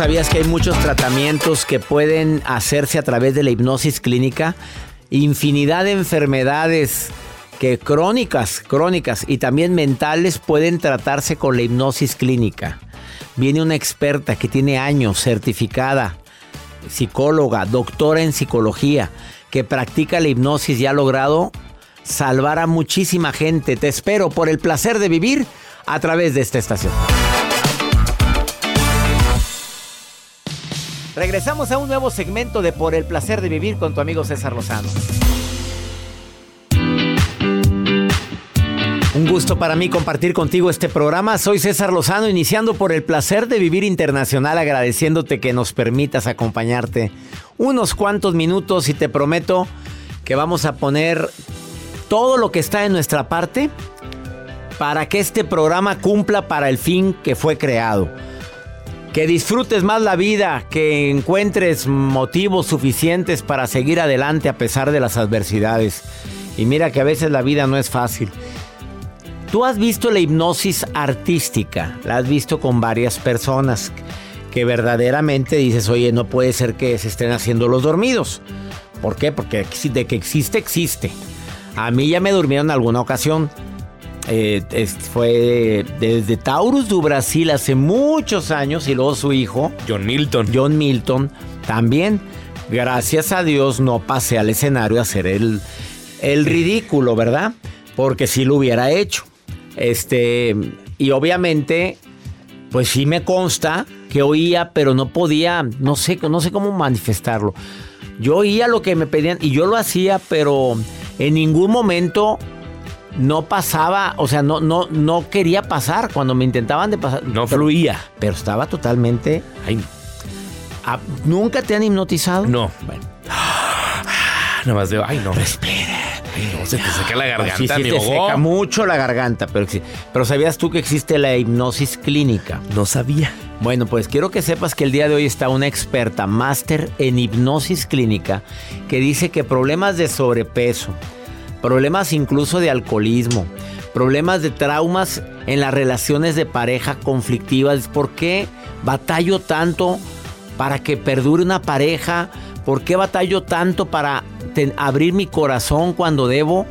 Sabías que hay muchos tratamientos que pueden hacerse a través de la hipnosis clínica? Infinidad de enfermedades que crónicas, crónicas y también mentales pueden tratarse con la hipnosis clínica. Viene una experta que tiene años, certificada, psicóloga, doctora en psicología, que practica la hipnosis y ha logrado salvar a muchísima gente. Te espero por el placer de vivir a través de esta estación. Regresamos a un nuevo segmento de Por el placer de vivir con tu amigo César Lozano. Un gusto para mí compartir contigo este programa. Soy César Lozano, iniciando por el placer de vivir internacional, agradeciéndote que nos permitas acompañarte unos cuantos minutos y te prometo que vamos a poner todo lo que está en nuestra parte para que este programa cumpla para el fin que fue creado. Que disfrutes más la vida, que encuentres motivos suficientes para seguir adelante a pesar de las adversidades. Y mira que a veces la vida no es fácil. Tú has visto la hipnosis artística, la has visto con varias personas que verdaderamente dices, oye, no puede ser que se estén haciendo los dormidos. ¿Por qué? Porque de que existe, existe. A mí ya me durmieron en alguna ocasión. Eh, es- fue desde Taurus do Brasil hace muchos años y luego su hijo, John Milton. John Milton, también. Gracias a Dios no pasé al escenario a hacer el, el ridículo, ¿verdad? Porque sí lo hubiera hecho. Este, y obviamente, pues sí me consta que oía, pero no podía, no sé, no sé cómo manifestarlo. Yo oía lo que me pedían y yo lo hacía, pero en ningún momento no pasaba, o sea, no, no, no quería pasar cuando me intentaban de pasar. No Pero- fluía. Pero estaba totalmente. Ay, Ah, ¿Nunca te han hipnotizado? no. Bueno, Nada más de, ay, no. Respira. Ay, no, se te seca la garganta, sí, te seca mucho la garganta, pero, pero ¿sabías tú que existe la hipnosis clínica? No sabía. Bueno, pues quiero que sepas que el día de hoy está una experta, máster en hipnosis clínica, que dice que problemas de sobrepeso, problemas incluso de alcoholismo, problemas de traumas en las relaciones de pareja conflictivas, ¿por qué batallo tanto para que perdure una pareja? ¿Por qué batallo tanto para abrir mi corazón cuando debo?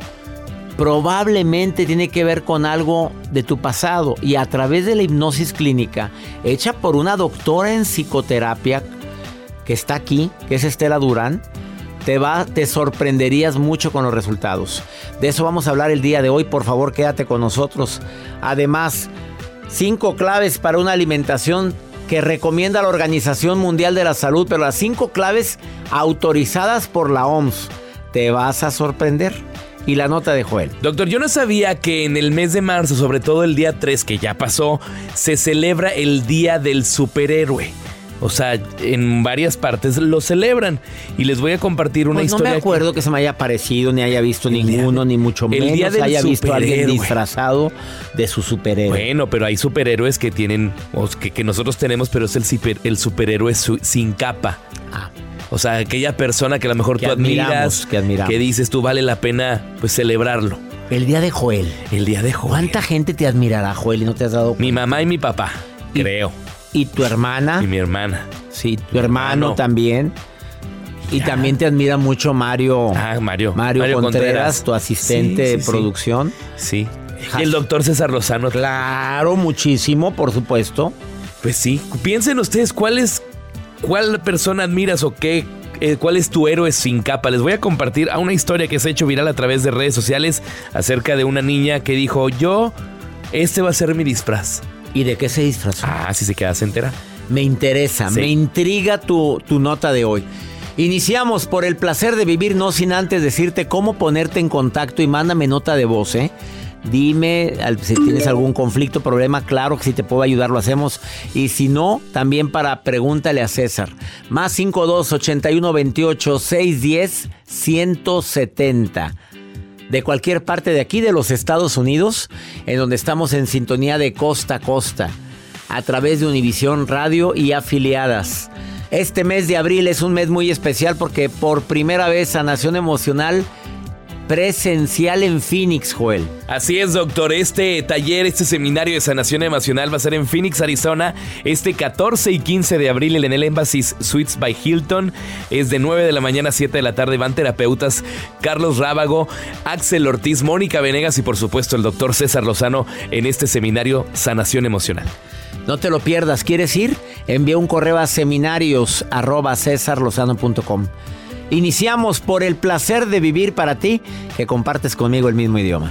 probablemente tiene que ver con algo de tu pasado y a través de la hipnosis clínica hecha por una doctora en psicoterapia que está aquí, que es Estela Durán, te va te sorprenderías mucho con los resultados. De eso vamos a hablar el día de hoy, por favor, quédate con nosotros. Además, cinco claves para una alimentación que recomienda la Organización Mundial de la Salud, pero las cinco claves autorizadas por la OMS. Te vas a sorprender. Y la nota de Joel. Doctor, yo no sabía que en el mes de marzo, sobre todo el día 3 que ya pasó, se celebra el Día del Superhéroe. O sea, en varias partes lo celebran. Y les voy a compartir una Pues no historia. me que- acuerdo que se me haya parecido, ni haya visto El ninguno, ni mucho el menos día del haya visto a alguien disfrazado de su superhéroe. Bueno, pero hay superhéroes que tienen, o que, que nosotros tenemos, pero es el, super- el superhéroe su- sin capa. Ah, O sea, aquella persona que a lo mejor Que tú admiras, que admiramos. dices tú vale la pena pues celebrarlo. el día de Joel. El día de Joel. ¿Cuánta gente te admirará, Joel, y no te has dado Mi mamá y mi papá, Y- creo. Y tu hermana. Y mi hermana. Sí, tu hermano hermano. también. Y Ya. también te admira mucho Mario. Ah, Mario. Mario, Contreras, tu asistente Sí, de sí, producción. Sí. Y el doctor César Lozano. Claro, muchísimo, por supuesto. Pues sí. Piensen ustedes cuál es, cuál persona admiras o qué, eh, cuál es tu héroe sin capa. Les voy a compartir a una historia que se ha hecho viral a través de redes sociales acerca de una niña que dijo, yo, este va a ser mi disfraz. ¿Y de qué se disfrazó? Ah, si se queda, se entera. Me interesa, Sí. me intriga tu, tu nota de hoy. Iniciamos por el placer de vivir, no sin antes decirte cómo ponerte en contacto y mándame nota de voz, ¿eh? Dime si tienes algún conflicto, problema, claro que si te puedo ayudar lo hacemos. Y si no, también para pregúntale a César. Más 52 81 28 610 170 de cualquier parte de aquí de los Estados Unidos, en donde estamos en sintonía de costa a costa, a través de Univisión Radio y afiliadas. Este mes de abril es un mes muy especial porque por primera vez Sanación Emocional presencial en Phoenix, Joel. Así es, doctor. Este taller, este seminario de sanación emocional va a ser en Phoenix, Arizona, este 14 y 15 de abril en el Embassy Suites by Hilton. Es de 9 de la mañana a 7 de la tarde. Van terapeutas Carlos Rábago, Axel Ortiz, Mónica Venegas y por supuesto el doctor César Lozano en este seminario Sanación Emocional. No te lo pierdas, ¿quieres ir? Envía un correo a seminarios arroba cesarlozano.com. Iniciamos por el placer de vivir para ti, que compartes conmigo el mismo idioma.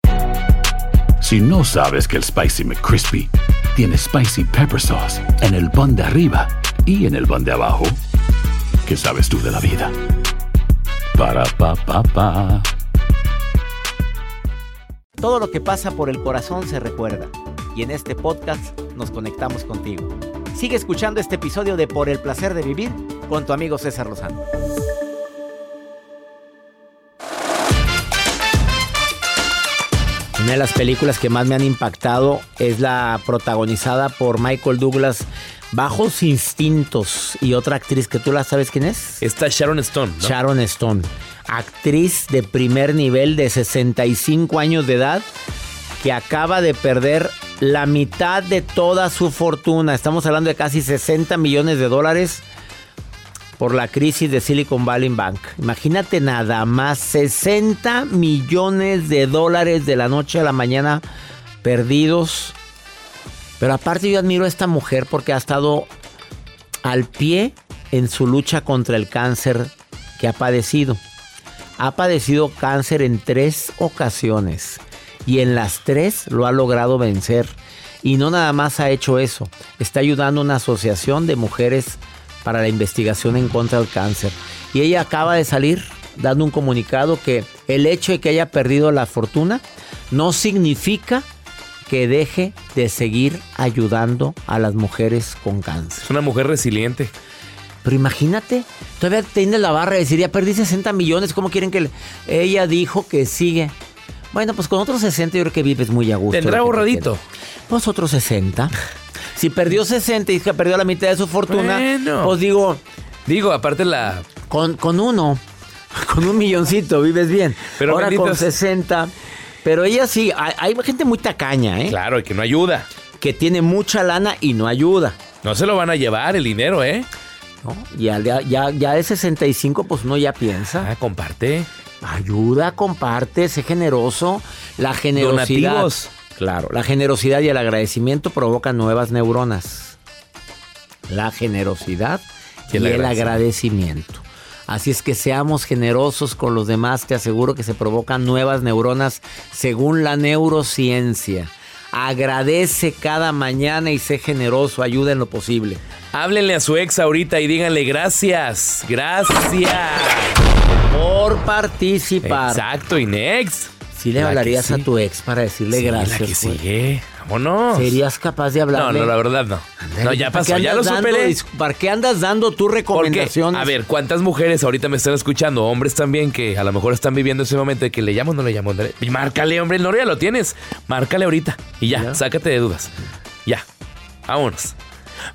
Si no sabes que el Spicy McCrispy tiene Spicy Pepper Sauce en el pan de arriba y en el pan de abajo, ¿qué sabes tú de la vida? Para, pa, pa, pa. Todo lo que pasa por el corazón se recuerda. Y en este podcast nos conectamos contigo. Sigue escuchando este episodio de Por el placer de vivir con tu amigo César Lozano. Una de las películas que más me han impactado es la protagonizada por Michael Douglas, Bajos Instintos, y otra actriz que tú la sabes quién es. Está Sharon Stone, ¿no? Sharon Stone, actriz de primer nivel de 65 años de edad que acaba de perder la mitad de toda su fortuna. Estamos hablando de casi 60 millones de dólares por la crisis de Silicon Valley Bank. Imagínate nada más 60 millones de dólares de la noche a la mañana perdidos. Pero aparte yo admiro a esta mujer porque ha estado al pie en su lucha contra el cáncer que ha padecido. Ha padecido cáncer en tres ocasiones y en las tres lo ha logrado vencer. Y no nada más ha hecho eso, está ayudando a una asociación de mujeres para la investigación en contra del cáncer. Y ella acaba de salir dando un comunicado que el hecho de que haya perdido la fortuna no significa que deje de seguir ayudando a las mujeres con cáncer. Es una mujer resiliente. Pero imagínate, todavía tienes la barra de decir, ya perdí 60 millones, ¿cómo quieren que le-?" Ella dijo que sigue. Bueno, pues con otros 60 yo creo que vives muy a gusto. Tendrá quieras. Pues otros 60. Si perdió 60 y que perdió la mitad de su fortuna, Bueno. pues digo, Digo, aparte la... con, con uno, con un milloncito vives bien. Pero Ahora con benditos- 60. Pero ella sí, hay, hay gente muy tacaña, ¿eh? Claro, y que no ayuda. Que tiene mucha lana y no ayuda. No se lo van a llevar el dinero, ¿eh? ¿no? Y al de- ya, ya de 65, pues uno ya piensa. Ah, comparte. Ayuda, comparte, sé generoso. La generosidad. Donativos. Claro, la generosidad y el agradecimiento provocan nuevas neuronas. La generosidad y el, agradecimiento. Así es que seamos generosos con los demás, te aseguro que se provocan nuevas neuronas según la neurociencia. Agradece cada mañana y sé generoso, ayuda en lo posible. Háblenle a su ex ahorita y díganle gracias, gracias. Por participar. Exacto, y Si le hablarías a tu ex para decirle gracias. La que sigue. Vámonos. ¿Serías capaz de hablarle? No, no, la verdad no. no, ya pasó, ya lo superé. ¿Para qué andas dando tu recomendación? A ver, ¿cuántas mujeres ahorita me están escuchando? Hombres también que a lo mejor están viviendo ese momento de que le llamo o no le llamo. Y márcale, hombre, no ya lo tienes. Márcale ahorita. Y ya, sácate de dudas. Ya. Vámonos.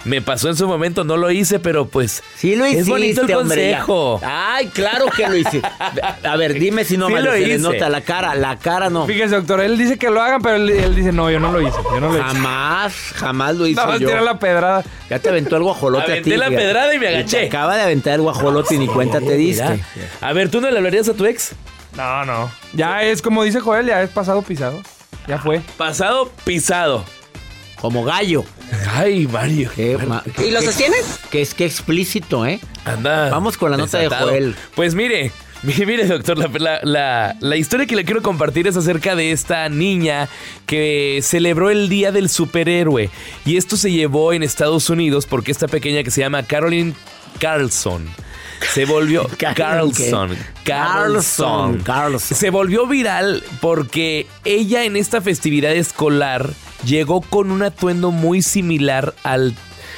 Me pasó en su momento, no lo hice, pero pues. Sí lo hiciste, Es bonito el consejo. Ay, claro que lo hice. A ver, dime si no me lo hice. nota la cara, la cara no. Fíjese, doctor, él dice que lo hagan, pero él, dice, no, yo no lo hice. Yo no lo jamás, jamás lo hice no, yo. tirar la pedrada. Ya te aventó el guajolote Aventé a ti. la pedrada y me agaché. acaba de aventar el guajolote y ni cuenta te diste. A ver, ¿tú no le hablarías a tu ex? No, no. Ya es como dice Joel, ya es pasado pisado. Ya fue. Pasado pisado. Como gallo. Ay, Mario. ¿Y lo sostienes? Que es que explícito, ¿eh? Anda. Vamos con la nota de Joel. Pues mire, Mire, doctor, la, la, historia que le quiero compartir es acerca de esta niña que celebró el Día del Superhéroe. Y esto se llevó en Estados Unidos porque esta pequeña que se llama Caroline Carlson se volvió Carlson. Carlson. Carlson. Se volvió viral porque ella en esta festividad escolar llegó con un atuendo muy similar al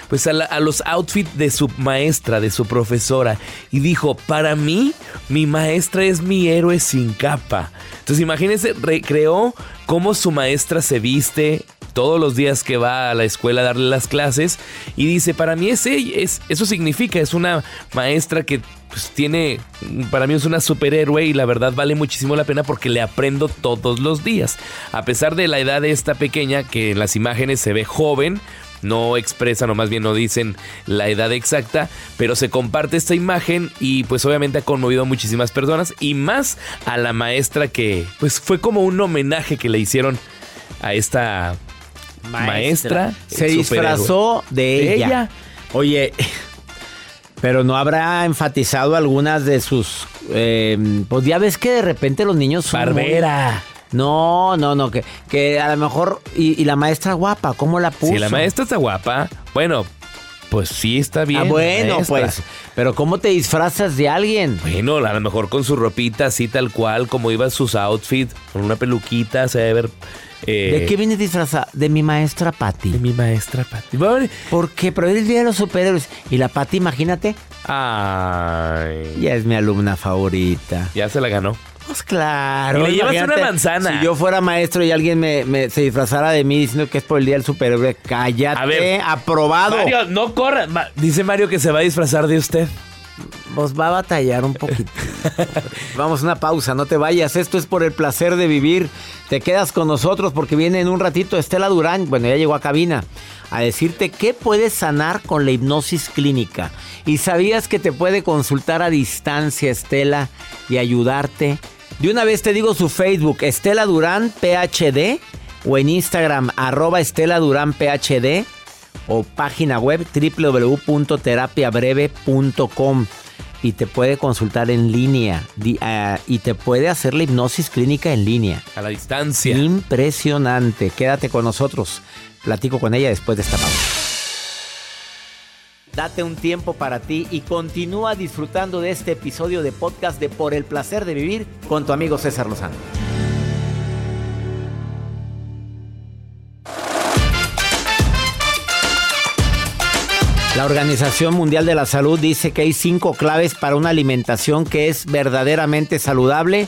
pues a, los outfits de su maestra, de su profesora, y dijo, para mí, mi maestra es mi héroe sin capa. Entonces imagínense, recreó cómo su maestra se viste todos los días que va a la escuela a darle las clases y dice, para mí es, es eso significa, es una maestra que pues tiene, para mí es una superhéroe y la verdad vale muchísimo la pena porque le aprendo todos los días. A pesar de la edad de esta pequeña, que en las imágenes se ve joven, no expresan o más bien no dicen la edad exacta, pero se comparte esta imagen y pues obviamente ha conmovido a muchísimas personas y más a la maestra que pues fue como un homenaje que le hicieron a esta maestra. se disfrazó de ella. Oye, pero no habrá enfatizado algunas de sus... Eh, pues ya ves que de repente los niños son... Barbera. No, no, no, que, que a lo mejor. Y, la maestra guapa, ¿cómo la puso? Si la maestra está guapa, bueno, pues sí está bien. Ah, bueno, pues. Pero ¿cómo te disfrazas de alguien? Bueno, a lo mejor con su ropita así tal cual, como iban sus outfits, con una peluquita, se debe ver. Eh, ¿De qué viene disfrazada? De mi maestra Patty. De mi maestra Patty. ¿Por qué? Pero el día de los superhéroes. Y la Patty, imagínate. Ay. Ya es mi alumna favorita. Ya se la ganó. Pues claro. le llevas una manzana. Si yo fuera maestro y alguien me, se disfrazara de mí diciendo que es por el día del superhéroe, cállate, a ver, aprobado. Mario, no corra. dice Mario que se va a disfrazar de usted. Pues va a batallar un poquito. Vamos una pausa, no te vayas. Esto es por el placer de vivir. Te quedas con nosotros porque viene en un ratito Estela Durán, bueno, ya llegó a cabina, a decirte qué puedes sanar con la hipnosis clínica. ¿Y sabías que te puede consultar a distancia, Estela, y ayudarte? De una vez te digo su Facebook, Estela Durán PhD, o en Instagram, arroba Estela Durán PhD, o página web www.terapiabreve.com y te puede consultar en línea ah, y te puede hacer la hipnosis clínica en línea. A la distancia. Impresionante. Quédate con nosotros. Platico con ella después de esta pausa. Date un tiempo para ti y continúa disfrutando de este episodio de podcast de Por el placer de vivir con tu amigo César Lozano. La Organización Mundial de la Salud dice que hay cinco claves para una alimentación que es verdaderamente saludable.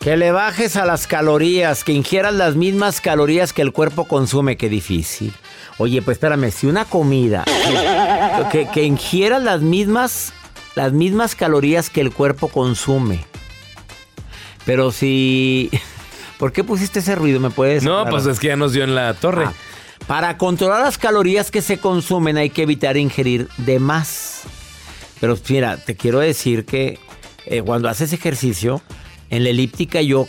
Que le bajes a las calorías, que ingieras las mismas calorías que el cuerpo consume, qué difícil. Oye, pues espérame, si una comida que, que ingieras las mismas, las mismas calorías que el cuerpo consume. Pero si... ¿Por qué pusiste ese ruido? ¿Me puedes...? No, pues es que ya nos dio en la torre. Ah, para controlar las calorías que se consumen hay que evitar ingerir de más. Pero mira, te quiero decir que eh, cuando haces ejercicio, en la elíptica yo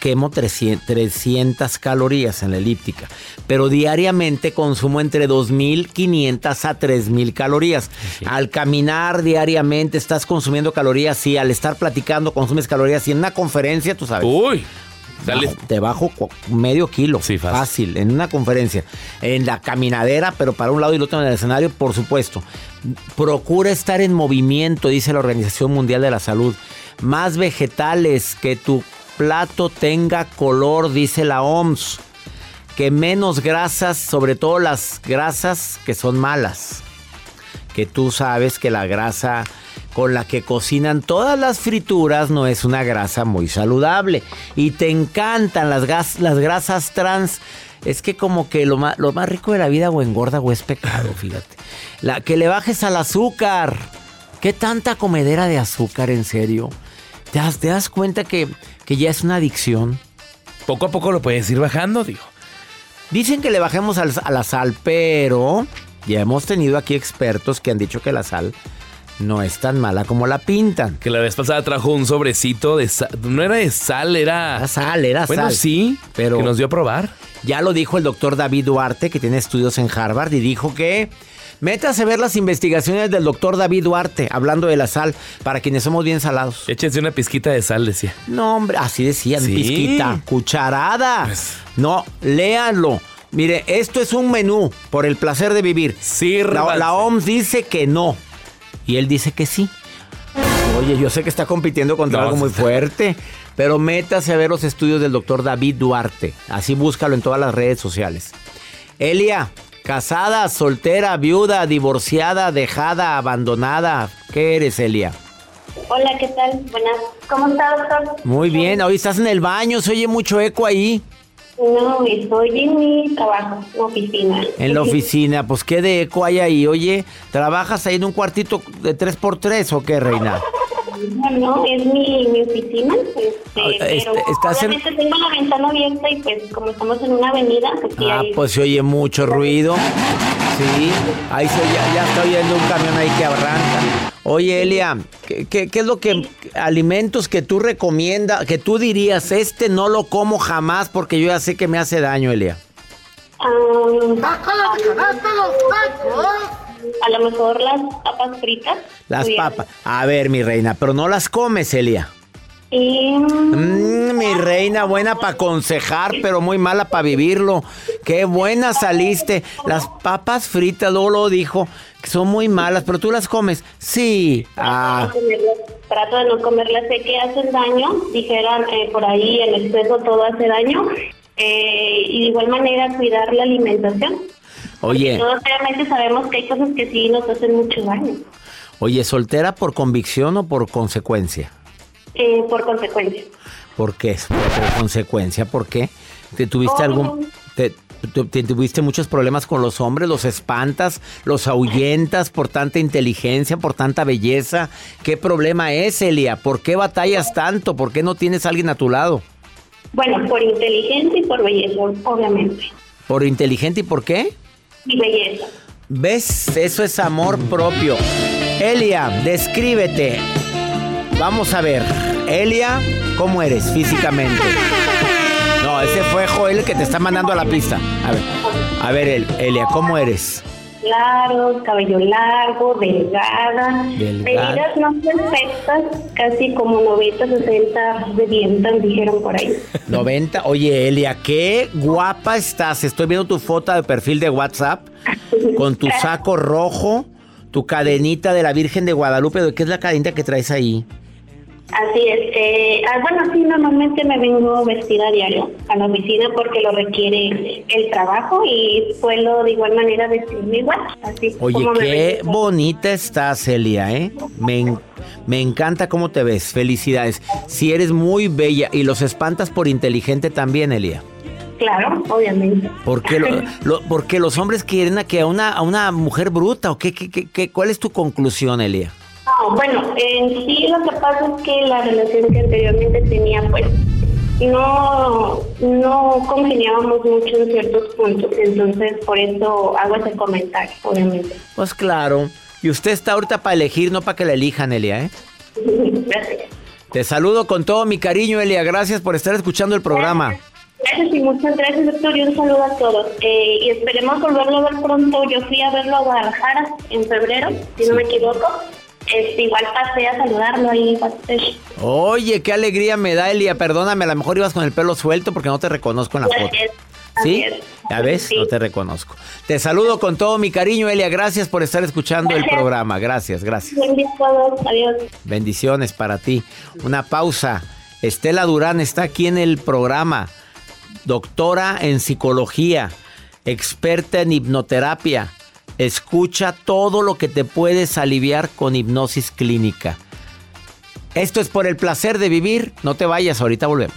quemo 300, 300 calorías en la elíptica, pero diariamente consumo entre 2.500 a 3.000 calorías. Al caminar diariamente estás consumiendo calorías, sí, al estar platicando consumes calorías, y en una conferencia, tú sabes. Uy. Bajo- te bajo medio kilo. Sí, fácil. fácil. En una conferencia. En la caminadera, pero para un lado y el otro en el escenario, por supuesto. Procura estar en movimiento, dice la Organización Mundial de la Salud. Más vegetales, que tu plato tenga color, dice la OMS. Que menos grasas, sobre todo las grasas que son malas que tú sabes que la grasa con la que cocinan todas las frituras no es una grasa muy saludable. Y te encantan las, gas- las grasas trans. Es que como que lo más, lo más rico de la vida o engorda o es pecado, fíjate. La, que le bajes al azúcar. ¿Qué tanta comedera de azúcar, en serio? ¿Te das, te das cuenta que, que ya es una adicción? Poco a poco lo puedes ir bajando, digo. Dicen que le bajemos al- a la sal, pero ya hemos tenido aquí expertos que han dicho que la sal no es tan mala como la pintan. Que la vez pasada trajo un sobrecito de sal. No era de sal, era. Era sal, era bueno, sal. sí, pero que nos dio a probar. ya lo dijo el doctor David Duarte, que tiene estudios en Harvard, y dijo que métase a ver las investigaciones del doctor David Duarte, hablando de la sal, para quienes somos bien salados. Échense una pizquita de sal, decía. No, hombre, así decían, Sí. pizquita, cucharada. Pues- No, léanlo. Mire, esto es un menú por el placer de vivir. Sí, La, la OMS dice que no. Y él dice que sí. Oye, yo sé que está compitiendo contra No, algo muy fuerte, pero métase a ver los estudios del doctor David Duarte. Así búscalo en todas las redes sociales. Elia, casada, soltera, viuda, divorciada, dejada, abandonada. ¿Qué eres, Elia? Hola, ¿qué tal? Buenas. ¿Cómo está, doctor? Muy bien, hoy estás en el baño, se oye mucho eco ahí. No, estoy en mi trabajo, en oficina. En la oficina, pues qué de eco hay ahí. Oye, ¿trabajas ahí en un cuartito de 3x3 o qué, reina? No, es mi, mi oficina, este, Ah, este, pero estás en- obviamente tengo la ventana abierta y pues como estamos en una avenida, pues sí Ah, hay... pues se oye mucho ruido. Sí, ahí se oye, ya está oyendo un camión ahí que arranca. Oye, Elia, ¿qué, qué, qué es lo que alimentos que tú recomiendas, que tú dirías, este no lo como jamás porque yo ya sé que me hace daño, Elia? ah, a lo mejor las papas fritas. Las papas. A ver, mi reina, pero no las comes, Elia. Y, Mm, mi reina, buena para aconsejar, pero muy mala para vivirlo. Qué buena saliste. Las papas fritas, luego lo dijo, que son muy malas, pero tú las comes. Sí. Ah, Trato de comerlas- Trato de no comerlas, sé que hacen daño, dijeran eh, por ahí el exceso todo hace daño, eh, y de igual manera cuidar la alimentación. Oye, Todos obviamente sabemos que hay cosas que sí nos hacen mucho daño, oye, ¿soltera por convicción o por consecuencia? eh, por consecuencia. ¿Por qué? Por consecuencia, ¿por qué? ¿Te tuviste algún... Te, tu- te tuviste muchos problemas con los hombres, los espantas, los ahuyentas por tanta inteligencia, por tanta belleza. ¿Qué problema es, Elia? ¿Por qué batallas tanto? ¿Por qué no tienes a alguien a tu lado? Bueno, por inteligencia y por belleza, obviamente. ¿Por inteligente y por qué? Y belleza. ¿Ves? Eso es amor propio. Elia, descríbete. Vamos a ver. Elia, ¿cómo eres físicamente? No, ese fue Joel el que te está mandando a la pista. A ver, a ver, El- Elia, ¿cómo eres? Claro, cabello largo, delgada, medidas no perfectas, casi como 90, 60 de bien, dijeron por ahí. 90. Oye, Elia, qué guapa estás. Estoy viendo tu foto de perfil de WhatsApp con tu saco rojo, tu cadenita de la Virgen de Guadalupe. ¿Qué es la cadenita que traes ahí? Así es. Eh, ah, bueno, sí, normalmente me vengo vestida a diario a la oficina porque lo requiere el trabajo y suelo de igual manera vestirme igual. Así Oye, como qué bonita estás, Celia, ¿eh? Me, en- me encanta cómo te ves. Felicidades. Si eres muy bella y los espantas por inteligente también, Elia. Claro, obviamente. ¿Por qué, lo- lo- porque los hombres quieren a, que a, una, a una mujer bruta? ¿O qué, qué- qué- ¿Cuál es tu conclusión, Elia? No, bueno, en sí lo que pasa es que la relación que anteriormente tenía, pues, no, no congeniábamos mucho en ciertos puntos. Entonces, por eso hago ese comentario, obviamente. Pues claro. Y usted está ahorita para elegir, no para que la elijan, Elia, ¿eh? Gracias. Te saludo con todo mi cariño, Elia. Gracias por estar escuchando el programa. Gracias y muchas gracias, doctor, y un saludo a todos. Eh, y esperemos volverlo a ver pronto. Yo fui a verlo a Guadalajara en febrero, si no me equivoco. Este, igual pasé a saludarlo ahí. pasé. Oye, qué alegría me da, Elia. Perdóname, a lo mejor ibas con el pelo suelto porque no te reconozco en la foto. ¿Sí? ¿Ya ves? Sí. No te reconozco. Te saludo con todo mi cariño, Elia. Gracias por estar escuchando el programa. Gracias, gracias. Adiós. Bendiciones para ti. Una pausa. Estela Durán está aquí en el programa. Doctora en psicología, experta en hipnoterapia. Escucha todo lo que te puedes aliviar con hipnosis clínica. Esto es por el placer de vivir. No te vayas, ahorita volvemos.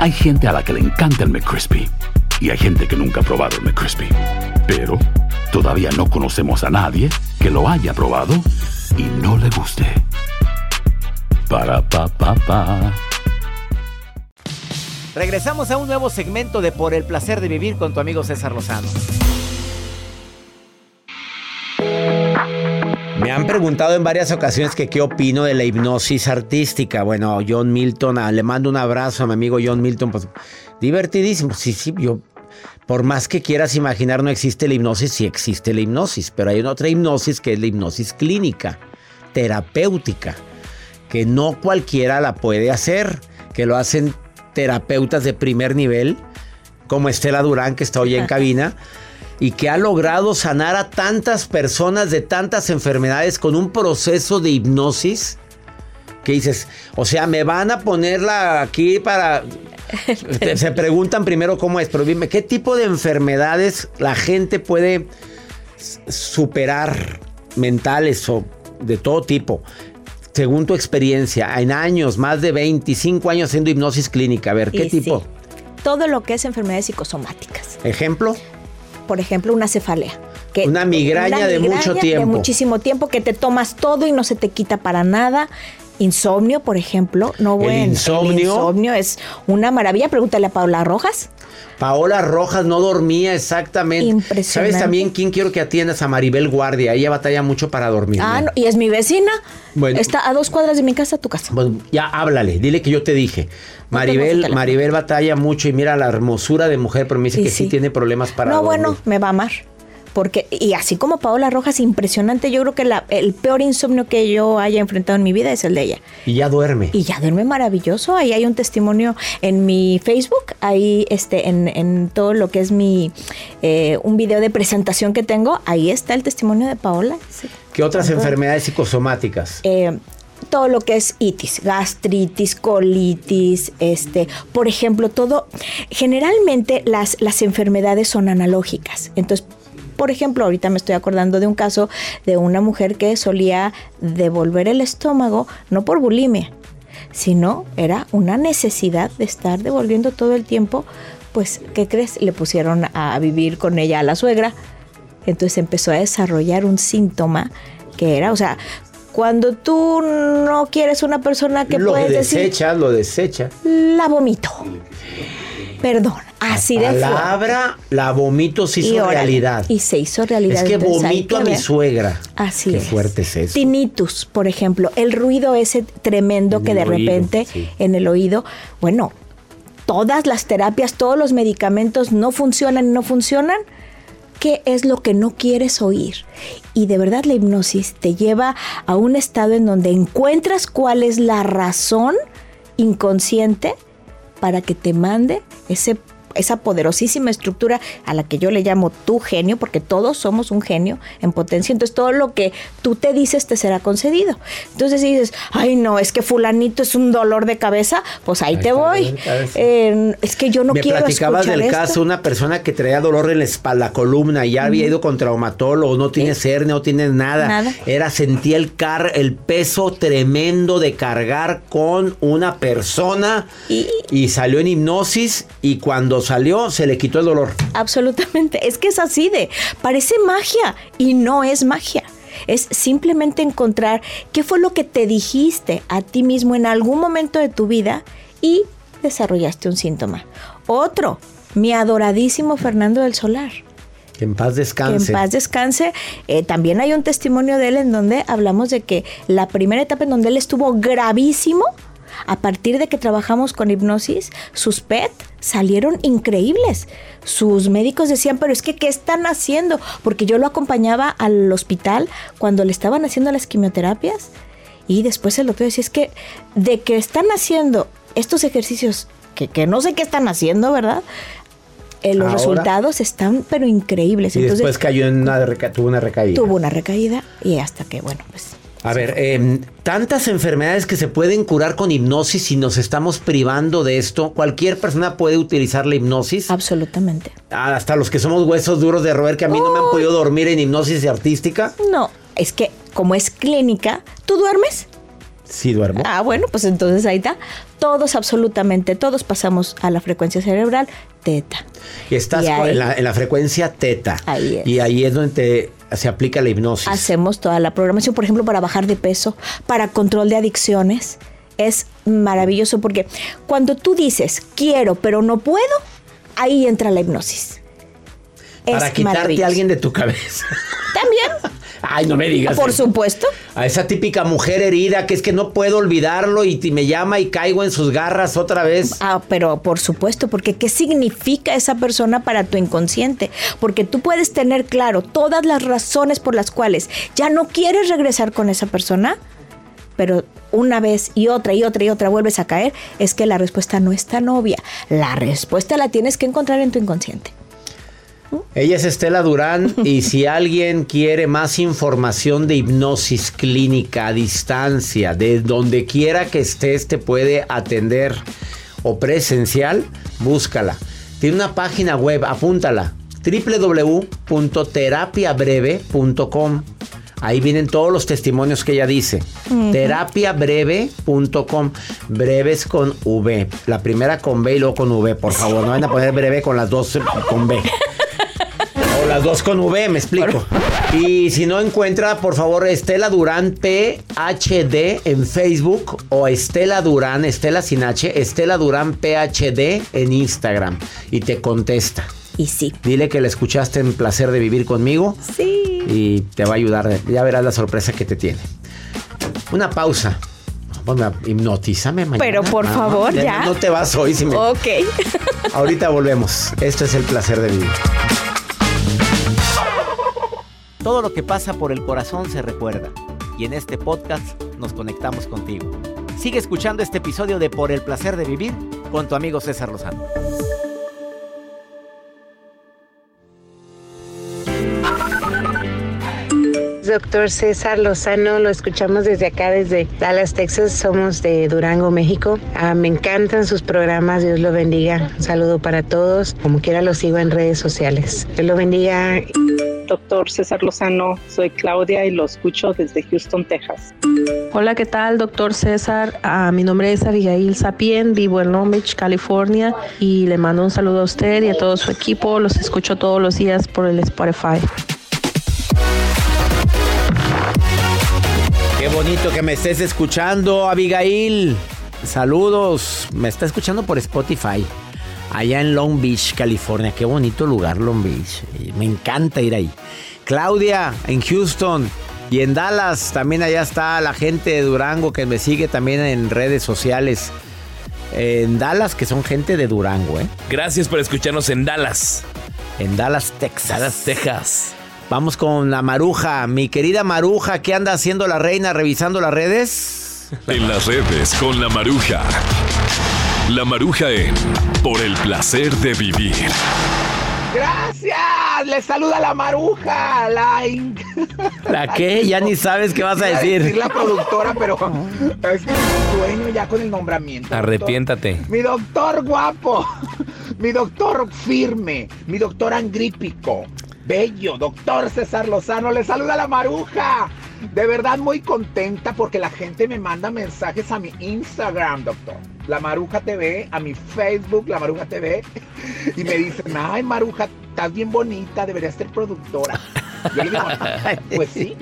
Hay gente a la que le encanta el McCrispy y hay gente que nunca ha probado el McCrispy. Pero todavía no conocemos a nadie que lo haya probado y no le guste. Para pa pa pa. Regresamos a un nuevo segmento de Por el placer de vivir con tu amigo César Lozano. Han preguntado en varias ocasiones que qué opino de la hipnosis artística. Bueno, John Milton, ah, le mando un abrazo a mi amigo John Milton. Pues, divertidísimo. Sí, sí, yo. Por más que quieras imaginar, no existe la hipnosis, sí existe la hipnosis. Pero hay una otra hipnosis que es la hipnosis clínica, terapéutica, que no cualquiera la puede hacer, que lo hacen terapeutas de primer nivel, como Estela Durán, que está hoy en cabina, y que ha logrado sanar a tantas personas de tantas enfermedades con un proceso de hipnosis. Que dices, o sea, me van a ponerla aquí para. Se preguntan primero cómo es, pero dime, ¿qué tipo de enfermedades la gente puede superar mentales o de todo tipo? Según tu experiencia, en años, más de 25 años haciendo hipnosis clínica, a ver, ¿qué Y sí, tipo? todo lo que es enfermedades psicosomáticas. ¿Ejemplo? Por ejemplo, una cefalea. Que Una migraña de mucho tiempo. De muchísimo tiempo que te tomas todo y no se te quita para nada. Insomnio, por ejemplo. No, El bueno. insomnio. El insomnio es una maravilla. Pregúntale a Paula Rojas. Paola Rojas no dormía exactamente. Impresionante. ¿Sabes también quién quiero que atiendas? A Maribel Guardia. Ella batalla mucho para dormir. Ah, no, y es mi vecina. Bueno. Está a dos cuadras de mi casa, tu casa. Pues ya háblale, dile que yo te dije. No Maribel. Maribel batalla mucho y mira la hermosura de mujer, pero me dice Sí, que sí, sí. tiene problemas para no, dormir. bueno, me va a amar. Porque, y así como Paola Rojas, impresionante. Yo creo que la- el peor insomnio que yo haya enfrentado en mi vida es el de ella. Y ya duerme. Y ya duerme maravilloso. Ahí hay un testimonio en mi Facebook, ahí este, en, en todo lo que es mi eh, un video de presentación que tengo, ahí está el testimonio de Paola. Sí. ¿Qué otras enfermedades psicosomáticas? Eh, todo lo que es itis, gastritis, colitis, este, por ejemplo, todo. Generalmente las, las enfermedades son analógicas. Entonces, por ejemplo, ahorita me estoy acordando de un caso de una mujer que solía devolver el estómago, no por bulimia, sino era una necesidad de estar devolviendo todo el tiempo. Pues, ¿qué crees? Le pusieron a vivir con ella a la suegra. Entonces empezó a desarrollar un síntoma que era, o sea, cuando tú no quieres una persona que lo puedes decir, desecha, lo desecha. la vomito. Perdón, así de fuerte. Palabra, la vomito se hizo Y órale, realidad. Y se hizo realidad. Es que Entonces, vomito que a mi suegra. Así Qué es. fuerte es eso. Tinnitus, por ejemplo, el ruido ese tremendo En que de oído, repente sí. en el oído, bueno, todas las terapias, todos los medicamentos no funcionan y no funcionan. ¿Qué es lo que no quieres oír? Y de verdad la hipnosis te lleva a un estado en donde encuentras cuál es la razón inconsciente para que te mande ese esa poderosísima estructura a la que yo le llamo tu genio, porque todos somos un genio en potencia, entonces todo lo que tú te dices te será concedido. Entonces si dices, ay no, es que fulanito es un dolor de cabeza, pues ahí, te voy. Eh, es que yo no Me quiero platicabas escuchar del esto. caso, una persona que traía dolor en la espalda, columna, y ya había ido con traumatólogo, no tiene hernia, no tiene nada. Nada. Era, sentía el, car el peso tremendo de cargar con una persona Y- y salió en hipnosis y cuando salió se le quitó el dolor. Absolutamente. Es que es así de. Parece magia y no es magia. Es simplemente encontrar qué fue lo que te dijiste a ti mismo en algún momento de tu vida y desarrollaste un síntoma. Otro, mi adoradísimo Fernando del Solar. Que en paz Que descanse. en paz descanse. Eh, también hay un testimonio de él en donde hablamos de que la primera etapa en donde él estuvo gravísimo, a partir de que trabajamos con hipnosis, sus PET salieron increíbles. Sus médicos decían, pero es que, ¿qué están haciendo? Porque yo lo acompañaba al hospital cuando le estaban haciendo las quimioterapias. Y después el doctor decía, es que de que están haciendo estos ejercicios, que, que no sé qué están haciendo, ¿verdad? Eh, los Ahora. resultados están, pero increíbles. y Entonces, después cayó en una tuvo una recaída. tuvo una recaída y hasta que, bueno, pues A ver, eh, tantas enfermedades que se pueden curar con hipnosis y nos estamos privando de esto. Cualquier persona puede utilizar la hipnosis. absolutamente. Hasta los que somos huesos duros de roer, que a mí no me han podido dormir en hipnosis artística. No, es que como es clínica, ¿tú duermes? Sí, duermo. Ah, bueno, pues entonces ahí está. Todos, absolutamente todos pasamos a la frecuencia cerebral teta. Y estás y con- ahí- en, la, en la frecuencia teta. Ahí es. Y ahí es donde te- se aplica la hipnosis. Hacemos toda la programación, por ejemplo, para bajar de peso, para control de adicciones. Es maravilloso porque cuando tú dices quiero pero no puedo, ahí entra la hipnosis. Para es quitarte a alguien de tu cabeza. También, Ay, no me digas. por eso. supuesto. A esa típica mujer herida que es que no puedo olvidarlo y t- me llama y caigo en sus garras otra vez. Ah, pero por supuesto, porque ¿qué significa esa persona para tu inconsciente? Porque tú puedes tener claro todas las razones por las cuales ya no quieres regresar con esa persona, pero una vez y otra y otra y otra vuelves a caer, es que la respuesta no es tan obvia. La respuesta la tienes que encontrar en tu inconsciente. Ella es Estela Durán y si alguien quiere más información de hipnosis clínica a distancia, de donde quiera que estés, te puede atender o presencial, búscala. Tiene una página web, apúntala, www.terapiabreve.com. Ahí vienen todos los testimonios que ella dice. Terapiabreve.com. Breves con V. La primera con B y luego con V, por favor. No van a poner breve con las dos con B. Las dos con V, me explico. Y si no encuentra, por favor, Estela Durán PHD en Facebook o Estela Durán, Estela sin H, Estela Durán PHD en Instagram. Y te contesta. Y sí. Dile que la escuchaste en Placer de Vivir conmigo Sí. y te va a ayudar. Ya verás la sorpresa que te tiene. Una pausa. Hipnotízame mañana. Pero por Ah, favor, ya. No te vas hoy. Si me... Ok. Ahorita volvemos. Esto es el placer de vivir. Todo lo que pasa por el corazón se recuerda. Y en este podcast nos conectamos contigo. Sigue escuchando este episodio de Por el placer de vivir con tu amigo César Lozano. Doctor César Lozano, lo escuchamos desde acá, desde Dallas, Texas. Somos de Durango, México. Ah, me encantan sus programas. Dios lo bendiga. Un saludo para todos. Como quiera, los sigo en redes sociales. Dios lo bendiga. Doctor César Lozano, soy Claudia y lo escucho desde Houston, Texas. Hola, ¿qué tal, doctor César? Ah, mi nombre es Abigail Sapien, vivo en Long Beach, California, y le mando un saludo a usted y a todo su equipo. Los escucho todos los días por el Spotify. Qué bonito que me estés escuchando, Abigail. Saludos. Me está escuchando por Spotify. Allá en Long Beach, California. Qué bonito lugar, Long Beach. Me encanta ir ahí. Claudia, en Houston. Y en Dallas, también allá está la gente de Durango que me sigue también en redes sociales. En Dallas, que son gente de Durango, ¿eh? Gracias por escucharnos en Dallas. En Dallas, Texas. Dallas, Texas. Vamos con la Maruja. Mi querida Maruja, ¿qué anda haciendo la reina revisando las redes? En las redes con la maruja. La Maruja en Por el placer de vivir. Gracias. Les saluda la Maruja, la in- ¿La qué? Ya ni sabes qué vas a Iba decir. la productora, pero es que sueño ya con el nombramiento. doctor. Arrepiéntate. Mi doctor guapo, mi doctor firme, mi doctor angrípico, bello, doctor César Lozano, le saluda la maruja. De verdad muy contenta porque la gente me manda mensajes a mi Instagram, doctor. La Maruja TV, a mi Facebook, La Maruja TV, y me dicen, ay Maruja, estás bien bonita, deberías ser productora. Yo le digo, pues sí.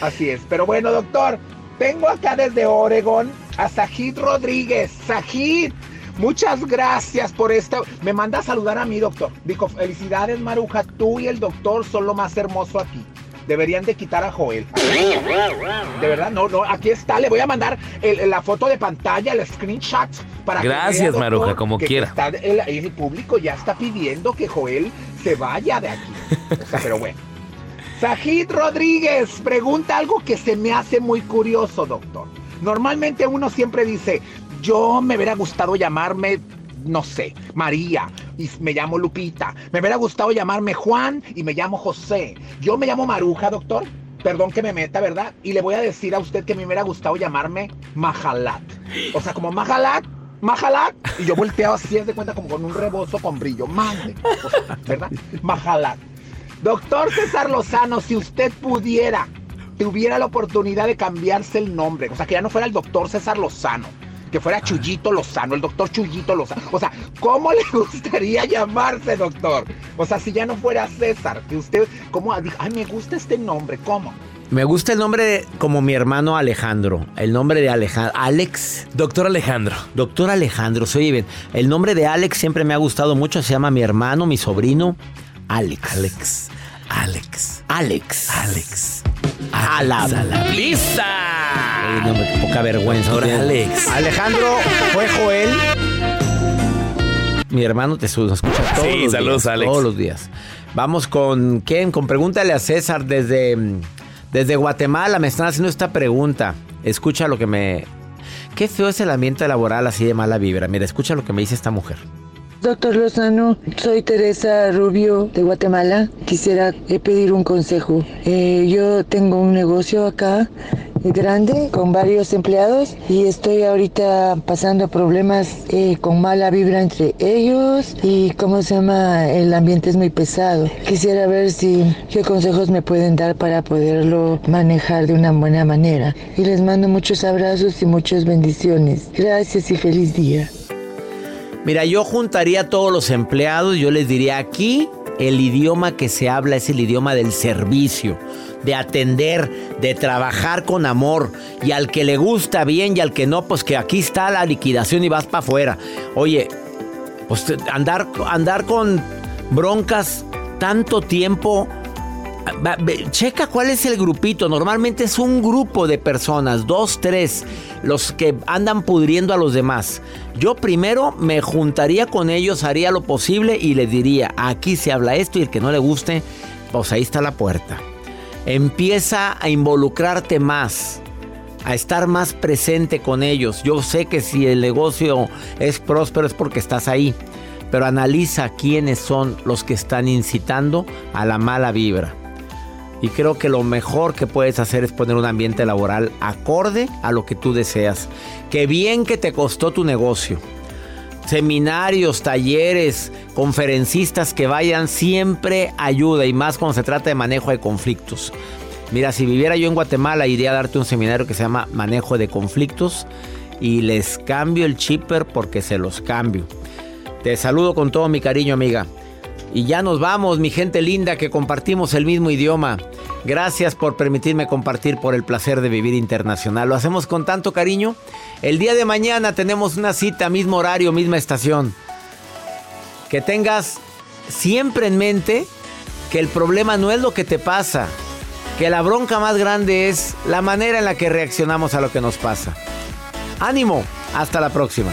Así es. Pero bueno, doctor, tengo acá desde Oregon a Sajid Rodríguez. Sajid, muchas gracias por esta. Me manda a saludar a mí, doctor. Dijo, felicidades, Maruja. Tú y el doctor son lo más hermoso aquí. Deberían de quitar a Joel. De verdad, no, no, aquí está. Le voy a mandar el- la foto de pantalla, el screenshot. Para que Gracias, doctor, Maruja, como que quiera. está- el, el público ya está pidiendo que Joel se vaya de aquí. O sea, pero bueno. Sajid Rodríguez pregunta algo que se me hace muy curioso, doctor. Normalmente uno siempre dice, yo me hubiera gustado llamarme, no sé, María y me llamo Lupita. Me hubiera gustado llamarme Juan y me llamo José. Yo me llamo Maruja, doctor. Perdón que me meta, ¿verdad? Y le voy a decir a usted que me hubiera gustado llamarme Majalat. O sea, como Majalat, Majalat. Y yo volteo así, de cuenta, como con un rebozo con brillo. Mande. ¿Verdad? Majalat. Doctor César Lozano, si usted pudiera, tuviera la oportunidad de cambiarse el nombre, o sea, que ya no fuera el doctor César Lozano, que fuera Chuyito Lozano, el doctor Chuyito Lozano. O sea, ¿cómo le gustaría llamarse, doctor? O sea, si ya no fuera César, que usted, ¿cómo? Ay, me gusta este nombre, ¿cómo? Me gusta el nombre de, como mi hermano Alejandro. El nombre de Alejandro. Alex. Doctor Alejandro. Doctor Alejandro, se oye bien. El nombre de Alex siempre me ha gustado mucho. Se llama mi hermano, mi sobrino, Alex. Alex. Alex. Alex. Alex. A la, a la Oye, vista. no, qué poca vergüenza. Doctor tiene. Alex. Alejandro fue Joel. Mi hermano te su- nos escucha todos Sí, los saludos, días. Alex. Todos los días. Vamos con quién? Con pregúntale a César desde, desde Guatemala. Me están haciendo esta pregunta. Escucha lo que me. Qué feo es el ambiente laboral así de mala vibra. Mira, escucha lo que me dice esta mujer. Doctor Lozano, soy Teresa Rubio de Guatemala. Quisiera eh, pedir un consejo. Eh, yo tengo un negocio acá eh, grande con varios empleados y estoy ahorita pasando problemas con mala vibra entre ellos y cómo se llama el ambiente es muy pesado. Quisiera ver si qué consejos me pueden dar para poderlo manejar de una buena manera. Y les mando muchos abrazos y muchas bendiciones. Gracias y feliz día. Mira, yo juntaría a todos los empleados, yo les diría aquí el idioma que se habla es el idioma del servicio, de atender, de trabajar con amor y al que le gusta bien y al que no, pues que aquí está la liquidación y vas para afuera. Oye, pues andar, andar con broncas tanto tiempo. Checa cuál es el grupito. Normalmente es un grupo de personas, dos, tres, los que andan pudriendo a los demás. Yo primero me juntaría con ellos, haría lo posible y les diría, aquí se habla esto y el que no le guste, pues ahí está la puerta. Empieza a involucrarte más a estar más presente con ellos. Yo sé que si el negocio es próspero es porque estás ahí, pero analiza quiénes son los que están incitando a la mala vibra. Y creo que lo mejor que puedes hacer es poner un ambiente laboral acorde a lo que tú deseas. Qué bien que te costó tu negocio. Seminarios, talleres, conferencistas que vayan siempre ayuda y más cuando se trata de manejo de conflictos. Mira, si viviera yo en Guatemala iría a darte un seminario que se llama Manejo de Conflictos y les cambio el chipper porque se los cambio. Te saludo con todo mi cariño, amiga. Y ya nos vamos, mi gente linda, que compartimos el mismo idioma. Gracias por permitirme compartir por el placer de vivir internacional. Lo hacemos con tanto cariño. El día de mañana tenemos una cita, mismo horario, misma estación. Que tengas siempre en mente que el problema no es lo que te pasa, que la bronca más grande es la manera en la que reaccionamos a lo que nos pasa. Ánimo, hasta la próxima.